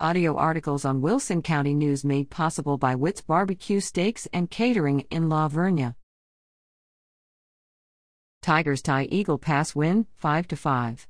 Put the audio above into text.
Audio articles on Wilson County News made possible by Witt's Barbecue Steaks and Catering in La Vernia. Tigers tie Eagle Pass Winn 5 5.